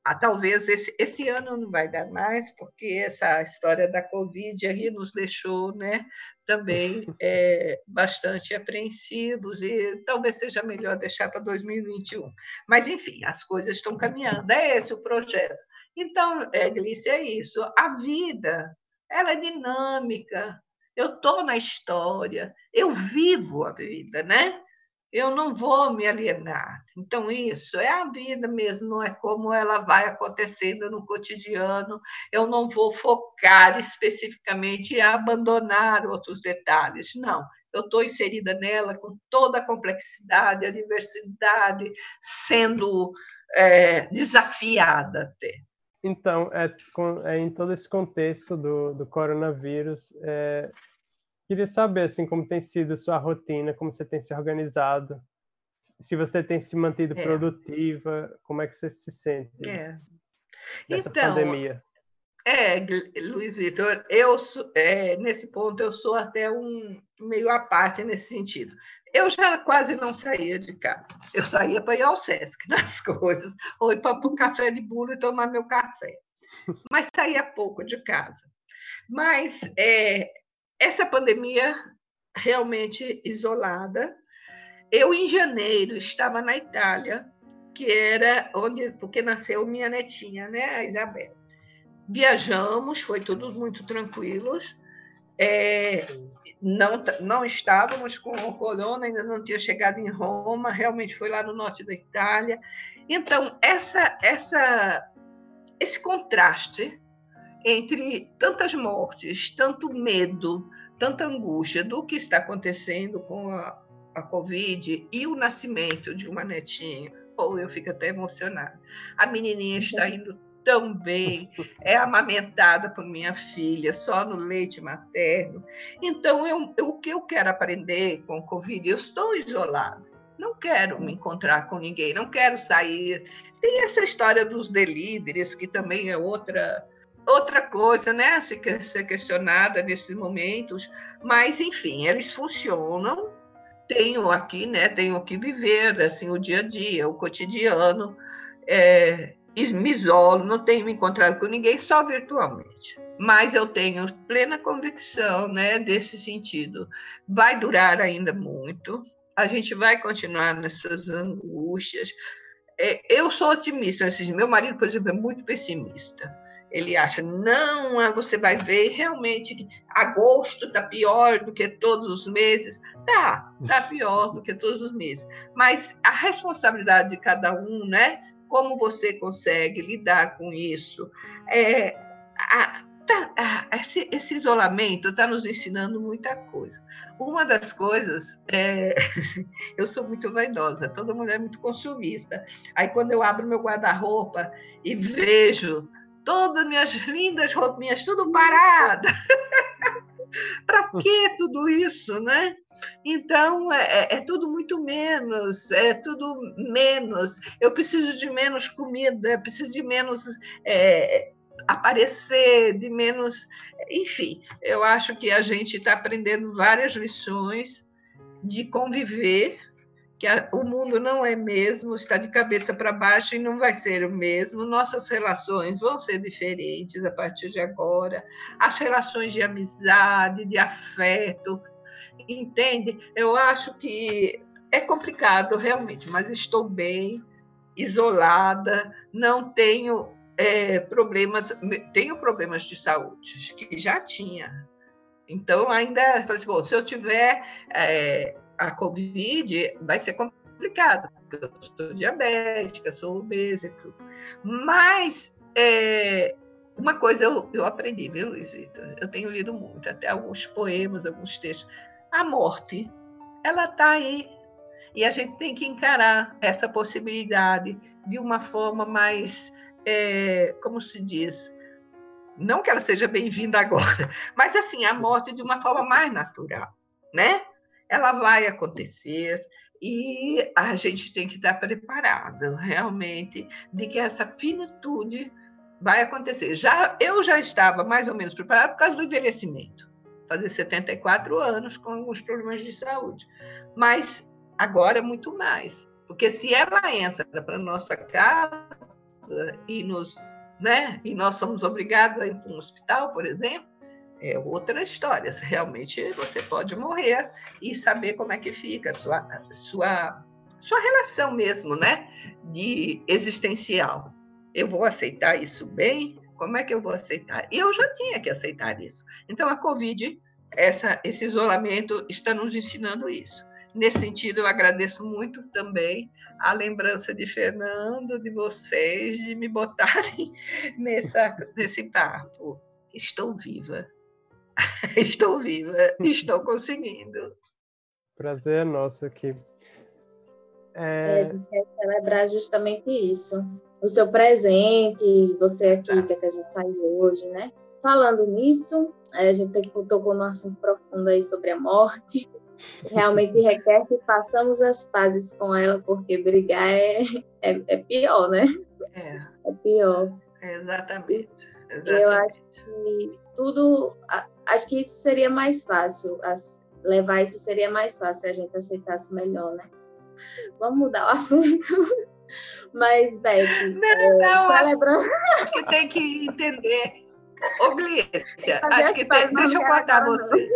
Ah, talvez esse, esse ano não vai dar mais, porque essa história da Covid aí nos deixou né, também é, bastante apreensivos e talvez seja melhor deixar para 2021. Mas, enfim, as coisas estão caminhando, é esse o projeto. Então, é, Glícia, é isso. A vida, ela é dinâmica. Eu estou na história, eu vivo a vida, né? Eu não vou me alienar. Então, isso é a vida mesmo, não é como ela vai acontecendo no cotidiano. Eu não vou focar especificamente e abandonar outros detalhes. Não, eu estou inserida nela com toda a complexidade, a diversidade, sendo é, desafiada até. Então, é, é, em todo esse contexto do, do coronavírus, é, Queria saber assim como tem sido sua rotina, como você tem se organizado, se você tem se mantido é. produtiva, como é que você se sente é. nessa então, pandemia? É, Luiz Vitor, eu é, nesse ponto eu sou até um meio à parte nesse sentido. Eu já quase não saía de casa. Eu saía para ir ao Sesc nas coisas, ou ir para o café de bolo e tomar meu café. Mas saía pouco de casa. Mas é, essa pandemia realmente isolada. Eu, em janeiro, estava na Itália, que era onde, porque nasceu minha netinha, né, a Isabel. Viajamos, foi tudo muito tranquilos. É, não, não estávamos com o corona, ainda não tinha chegado em Roma, realmente foi lá no norte da Itália. Então, essa, essa, esse contraste entre tantas mortes, tanto medo, tanta angústia do que está acontecendo com a, a Covid e o nascimento de uma netinha, ou eu fico até emocionada. A menininha está indo tão bem, é amamentada por minha filha, só no leite materno. Então, eu, eu, o que eu quero aprender com o Covid? Eu estou isolada, não quero me encontrar com ninguém, não quero sair. Tem essa história dos deliveries, que também é outra outra coisa, né, a ser questionada nesses momentos, mas enfim, eles funcionam. Tenho aqui, né, tenho que viver assim o dia a dia, o cotidiano. É, me isolo, não tenho me encontrado com ninguém, só virtualmente. Mas eu tenho plena convicção né, desse sentido. Vai durar ainda muito, a gente vai continuar nessas angústias. É, eu sou otimista, assim, meu marido, por exemplo, é muito pessimista. Ele acha, não, ah, você vai ver realmente que agosto está pior do que todos os meses. Tá, está pior do que todos os meses. Mas a responsabilidade de cada um, né? como você consegue lidar com isso. É, a, tá, a, esse, esse, isolamento está nos ensinando muita coisa. Uma das coisas, é, eu sou muito vaidosa, toda mulher é muito consumista. Aí, quando eu abro meu guarda-roupa e vejo todas minhas lindas roupinhas, tudo parada. Para que tudo isso, né? Então, é, é, é, tudo muito menos, é tudo menos. Eu preciso de menos comida, preciso de menos é, aparecer, de menos. Enfim, eu acho que a gente está aprendendo várias lições de conviver, que a, o mundo não é mesmo, está de cabeça para baixo e não vai ser o mesmo. Nossas relações vão ser diferentes a partir de agora. As relações de amizade, de afeto, entende? Eu acho que é complicado realmente, mas estou bem, isolada, não tenho é, problemas, tenho problemas de saúde, que já tinha. Então, ainda, assim, bom, se eu tiver é, a Covid, vai ser complicado, porque eu sou diabética, sou obesa e tudo. Mas, é, uma coisa eu, eu aprendi, viu, Luizita? Eu tenho lido muito, até alguns poemas, alguns textos a morte, ela está aí. E a gente tem que encarar essa possibilidade de uma forma mais, é, como se diz, não que ela seja bem-vinda agora, mas assim, a morte de uma forma mais natural, né? Ela vai acontecer e a gente tem que estar preparado realmente de que essa finitude vai acontecer. Já eu já estava mais ou menos preparado por causa do envelhecimento fazer 74 anos com alguns problemas de saúde. Mas agora é muito mais. Porque se ela entra para nossa casa e nos, né, e nós somos obrigados a ir para um hospital, por exemplo, é outra história. Realmente você pode morrer e saber como é que fica a sua, sua, sua relação mesmo, né, de existencial. Eu vou aceitar isso bem? Como é que eu vou aceitar? E eu já tinha que aceitar isso. Então, a Covid, essa, esse isolamento, está nos ensinando isso. Nesse sentido, eu agradeço muito também a lembrança de Fernando, de vocês, de me botarem nessa, nesse papo. Estou viva. Estou viva. Estou conseguindo. Prazer é nosso aqui. É... É, a gente quer celebrar justamente isso o seu presente, você aqui, o que, é que a gente faz hoje, né? Falando nisso, a gente tocou num assunto profundo aí sobre a morte. Realmente requer que façamos as pazes com ela, porque brigar é, é, é pior, né? É. É pior. exatamente. exatamente. Eu acho que tudo. Acho que isso seria mais fácil. As, levar isso seria mais fácil se a gente aceitasse melhor, né? Vamos mudar o assunto. Mas, Beck. Não, é, não, acho, acho, que tem que entender. Ô, Glícia, acho que tem. Deixa eu cortar você.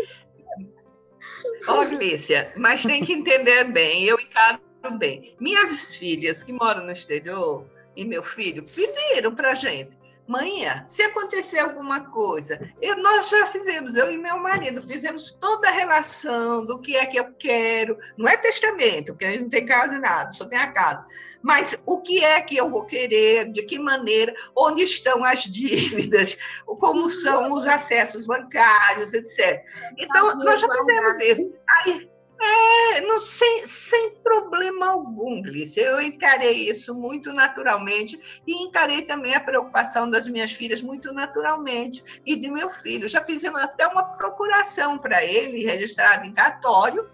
Ô, Glícia, mas tem que entender bem, eu encaro bem. Minhas filhas que moram no exterior e meu filho pediram para gente. Manhã, se acontecer alguma coisa, eu, nós já fizemos, eu e meu marido, fizemos toda a relação do que é que eu quero, não é testamento, porque a gente não tem casa e nada, só tem a casa, mas o que é que eu vou querer, de que maneira, onde estão as dívidas, como são os acessos bancários, etc. Então, nós já fizemos isso. Aí, é, não, sem, sem problema algum, Glícia. Eu encarei isso muito naturalmente e encarei também a preocupação das minhas filhas muito naturalmente e de meu filho. Já fizemos até uma procuração para ele, registrado em cartório,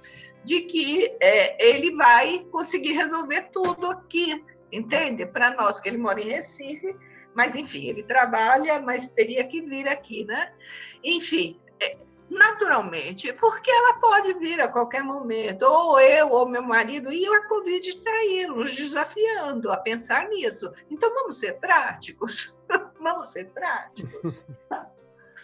de que é, ele vai conseguir resolver tudo aqui, entende? Para nós, que ele mora em Recife, mas enfim, ele trabalha, mas teria que vir aqui, né? Enfim, é, naturalmente, porque ela pode vir a qualquer momento, ou eu ou meu marido, e a Covid está aí, nos desafiando a pensar nisso. Então, vamos ser práticos, vamos ser práticos.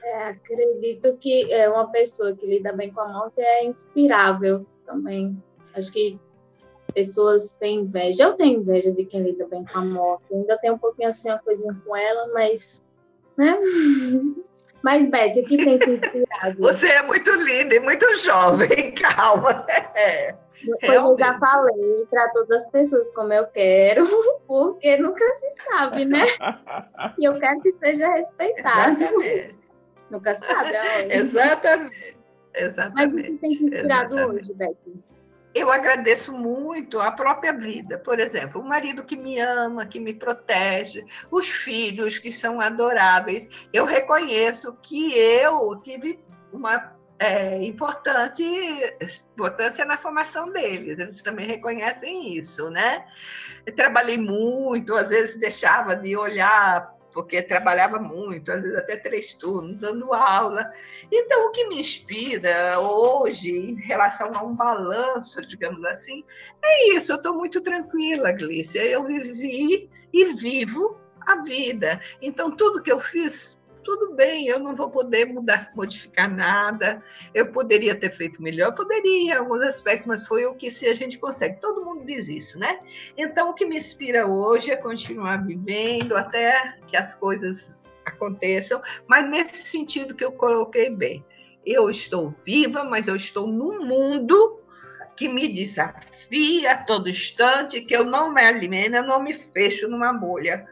É, acredito que é uma pessoa que lida bem com a morte é inspirável também. Acho que pessoas têm inveja. Eu tenho inveja de quem lida bem com a morte. Ainda tenho um pouquinho assim, uma coisinha com ela, mas. Né? Mas, Beth, o que tem te inspirado? Você é muito linda e muito jovem, calma. É. eu já falei para todas as pessoas como eu quero, porque nunca se sabe, né? E eu quero que seja respeitado. Exatamente. Nunca sabe, é Exatamente. Exatamente. Mas o que tem te inspirado Exatamente. hoje, Beth? Eu agradeço muito a própria vida. Por exemplo, o marido que me ama, que me protege, os filhos que são adoráveis. Eu reconheço que eu tive uma é, importante importância na formação deles. Eles também reconhecem isso, né? Eu trabalhei muito, às vezes deixava de olhar porque trabalhava muito, às vezes até três turnos, dando aula. Então, o que me inspira hoje, em relação a um balanço, digamos assim, é isso. Eu estou muito tranquila, Glícia. Eu vivi e vivo a vida. Então, tudo que eu fiz tudo bem, eu não vou poder mudar, modificar nada. Eu poderia ter feito melhor, poderia em alguns aspectos, mas foi o que se a gente consegue. Todo mundo diz isso, né? Então, o que me inspira hoje é continuar vivendo até que as coisas aconteçam, mas nesse sentido que eu coloquei bem. Eu estou viva, mas eu estou num mundo que me desafia a todo instante, que eu não me alimento, eu não me fecho numa bolha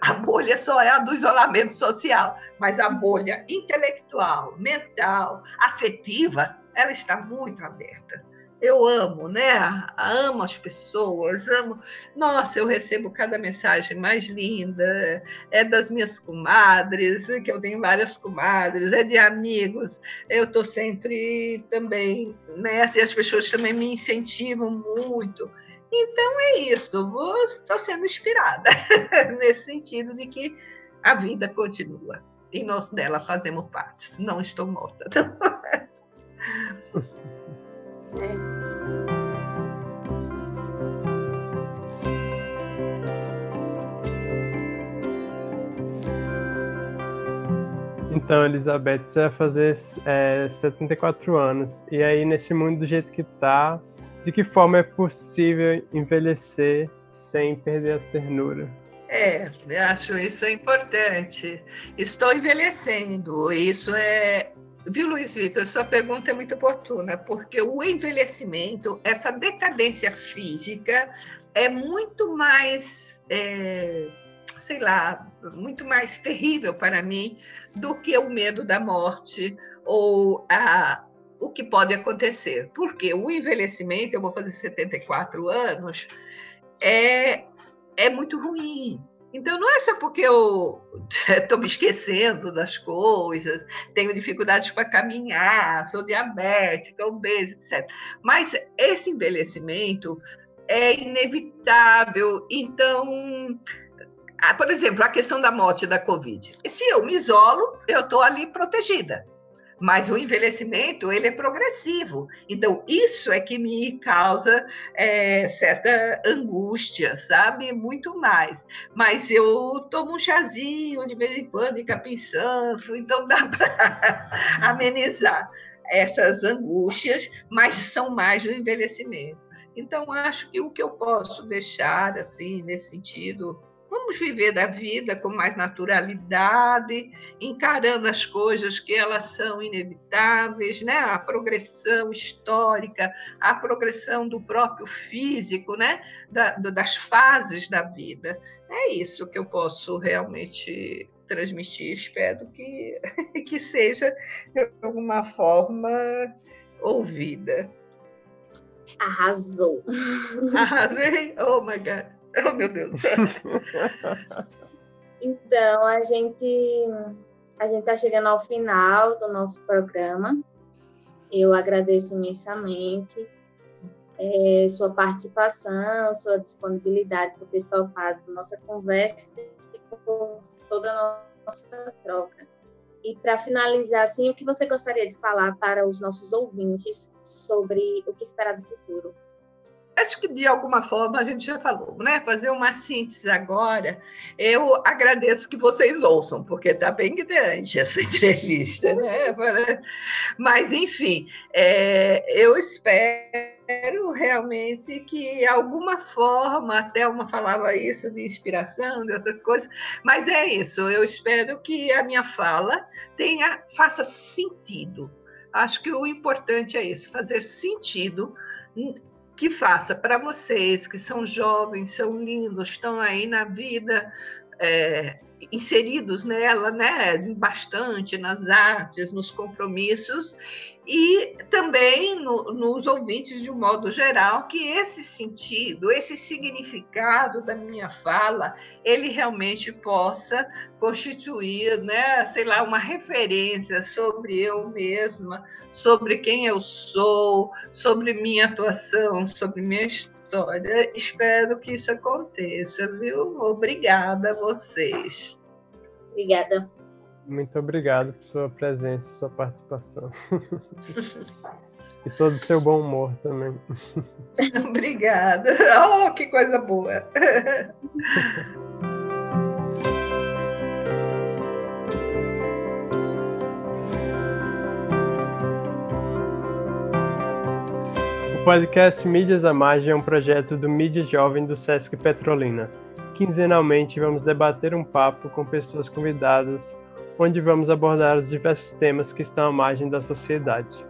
a bolha só é a do isolamento social, mas a bolha intelectual, mental, afetiva, ela está muito aberta. Eu amo, né? Amo as pessoas, amo. Nossa, eu recebo cada mensagem mais linda. É das minhas comadres, que eu tenho várias comadres, é de amigos. Eu estou sempre também, né? Assim, as pessoas também me incentivam muito. Então é isso, estou sendo inspirada nesse sentido de que a vida continua e nós dela fazemos parte. Não estou morta. é. Então, Elizabeth, você vai fazer é, 74 anos. E aí, nesse mundo do jeito que tá, de que forma é possível envelhecer sem perder a ternura? É, acho isso é importante. Estou envelhecendo, isso é. Viu, Luiz Vitor? Sua pergunta é muito oportuna, porque o envelhecimento, essa decadência física, é muito mais, é, sei lá, muito mais terrível para mim do que o medo da morte ou a, o que pode acontecer. Porque o envelhecimento, eu vou fazer 74 anos, é, é muito ruim. Então, não é só porque eu estou me esquecendo das coisas, tenho dificuldades para caminhar, sou diabética, obesa, etc. Mas esse envelhecimento é inevitável. Então, por exemplo, a questão da morte da Covid. Se eu me isolo, eu estou ali protegida mas o envelhecimento ele é progressivo. Então isso é que me causa é, certa angústia, sabe? Muito mais. Mas eu tomo um chazinho de vez em quando de capim santo, então dá para amenizar essas angústias, mas são mais do envelhecimento. Então acho que o que eu posso deixar assim nesse sentido Vamos viver da vida com mais naturalidade, encarando as coisas que elas são inevitáveis, né? A progressão histórica, a progressão do próprio físico, né? Da, das fases da vida. É isso que eu posso realmente transmitir. Espero que, que seja de alguma forma ouvida. Arrasou. Arrasei? Oh my God. Oh, meu Deus. então, a gente a gente está chegando ao final do nosso programa. Eu agradeço imensamente é, sua participação, sua disponibilidade por ter topado nossa conversa e por toda a nossa troca. E para finalizar, assim, o que você gostaria de falar para os nossos ouvintes sobre o que esperar do futuro? Acho que de alguma forma a gente já falou, né? Fazer uma síntese agora. Eu agradeço que vocês ouçam, porque está bem grande essa entrevista, né? Mas, enfim, é, eu espero realmente que, de alguma forma, até uma falava isso de inspiração, de outra coisa, mas é isso. Eu espero que a minha fala tenha, faça sentido. Acho que o importante é isso, fazer sentido que faça para vocês que são jovens, são lindos, estão aí na vida, é, inseridos nela, né, bastante nas artes, nos compromissos, e também no, nos ouvintes de um modo geral, que esse sentido, esse significado da minha fala, ele realmente possa constituir, né, sei lá, uma referência sobre eu mesma, sobre quem eu sou, sobre minha atuação, sobre minha história. Espero que isso aconteça, viu? Obrigada a vocês. Obrigada. Muito obrigado por sua presença, sua participação. e todo o seu bom humor também. Obrigada. Oh, que coisa boa. O podcast Mídias à Margem é um projeto do Mídia Jovem do Sesc Petrolina. Quinzenalmente vamos debater um papo com pessoas convidadas onde vamos abordar os diversos temas que estão à margem da sociedade.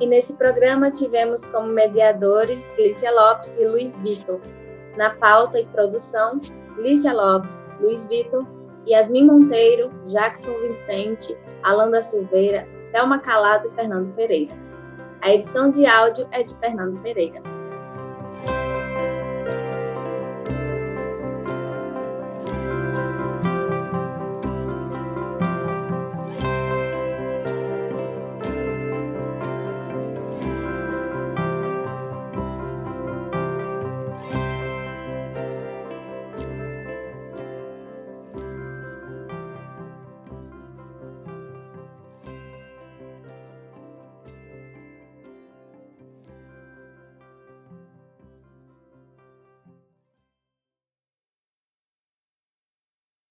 E nesse programa tivemos como mediadores Lícia Lopes e Luiz Vitor. Na pauta e produção, Lícia Lopes, Luiz Vitor, Yasmin Monteiro, Jackson Vicente, Alanda Silveira, Thelma Calado e Fernando Pereira. A edição de áudio é de Fernando Pereira.